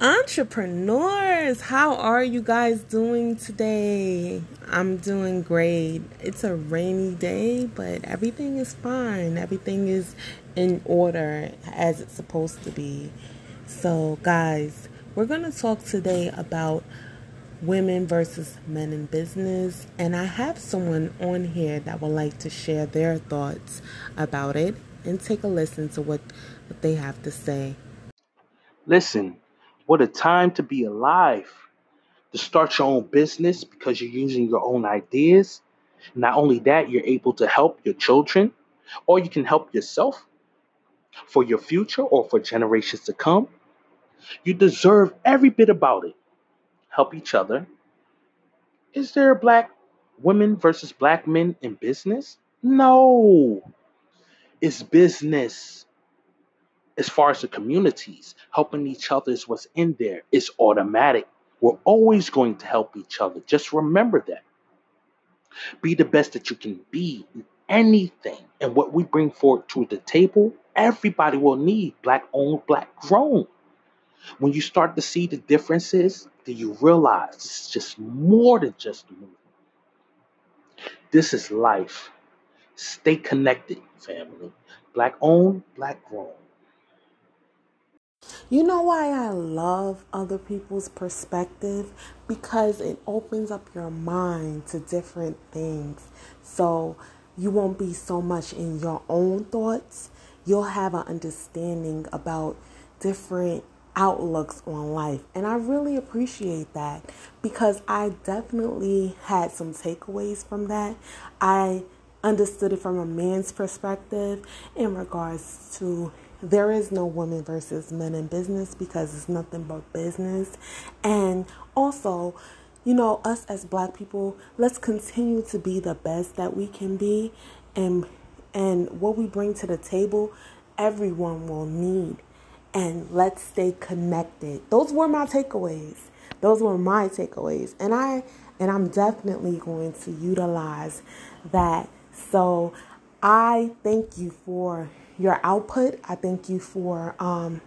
Entrepreneurs, how are you guys doing today? I'm doing great. It's a rainy day, but everything is fine. Everything is in order as it's supposed to be. So, guys, we're going to talk today about women versus men in business, and I have someone on here that would like to share their thoughts about it and take a listen to what, what they have to say. Listen, what a time to be alive. To start your own business because you're using your own ideas. Not only that, you're able to help your children, or you can help yourself for your future or for generations to come. You deserve every bit about it. Help each other. Is there black women versus black men in business? No. It's business as far as the communities, helping each other is what's in there. It's automatic. We're always going to help each other. Just remember that. Be the best that you can be in anything. And what we bring forward to the table, everybody will need black owned, black grown. When you start to see the differences, then you realize it's just more than just a movement. This is life. Stay connected, family. Black owned, black grown. You know why I love other people's perspective? Because it opens up your mind to different things. So you won't be so much in your own thoughts. You'll have an understanding about different outlooks on life. And I really appreciate that because I definitely had some takeaways from that. I understood it from a man's perspective in regards to there is no women versus men in business because it's nothing but business. And also, you know, us as black people, let's continue to be the best that we can be and and what we bring to the table, everyone will need. And let's stay connected. Those were my takeaways. Those were my takeaways. And I and I'm definitely going to utilize that. So I thank you for your output. I thank you for, um,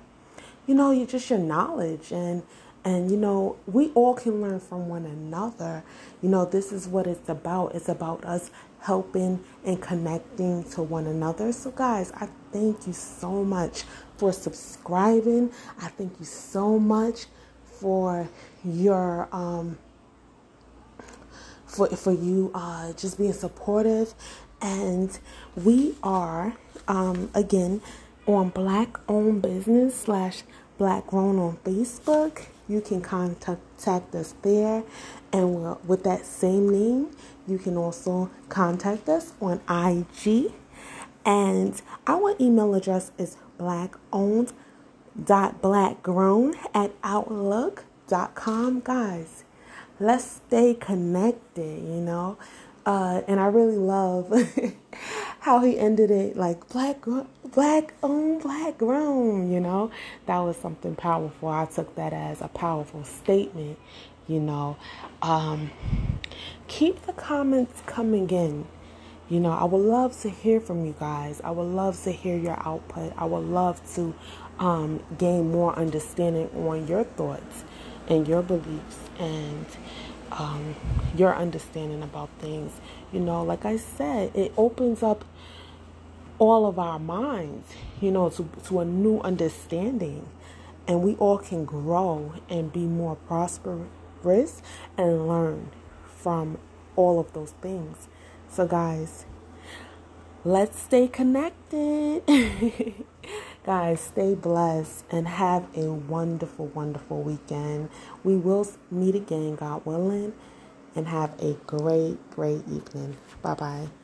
you know, you just your knowledge and and you know we all can learn from one another. You know, this is what it's about. It's about us helping and connecting to one another. So, guys, I thank you so much for subscribing. I thank you so much for your um for for you uh just being supportive and we are um, again on Black Owned Business slash Black Grown on Facebook. You can contact us there, and we'll, with that same name, you can also contact us on IG. And our email address is blackowned dot blackgrown at outlook.com guys let's stay connected you know uh, and I really love how he ended it like black, black owned, black grown. You know, that was something powerful. I took that as a powerful statement. You know, um, keep the comments coming in. You know, I would love to hear from you guys. I would love to hear your output. I would love to um, gain more understanding on your thoughts and your beliefs and um, your understanding about things. You know, like I said, it opens up all of our minds, you know, to, to a new understanding. And we all can grow and be more prosperous and learn from all of those things. So, guys, let's stay connected. Guys, stay blessed and have a wonderful, wonderful weekend. We will meet again, God willing, and have a great, great evening. Bye bye.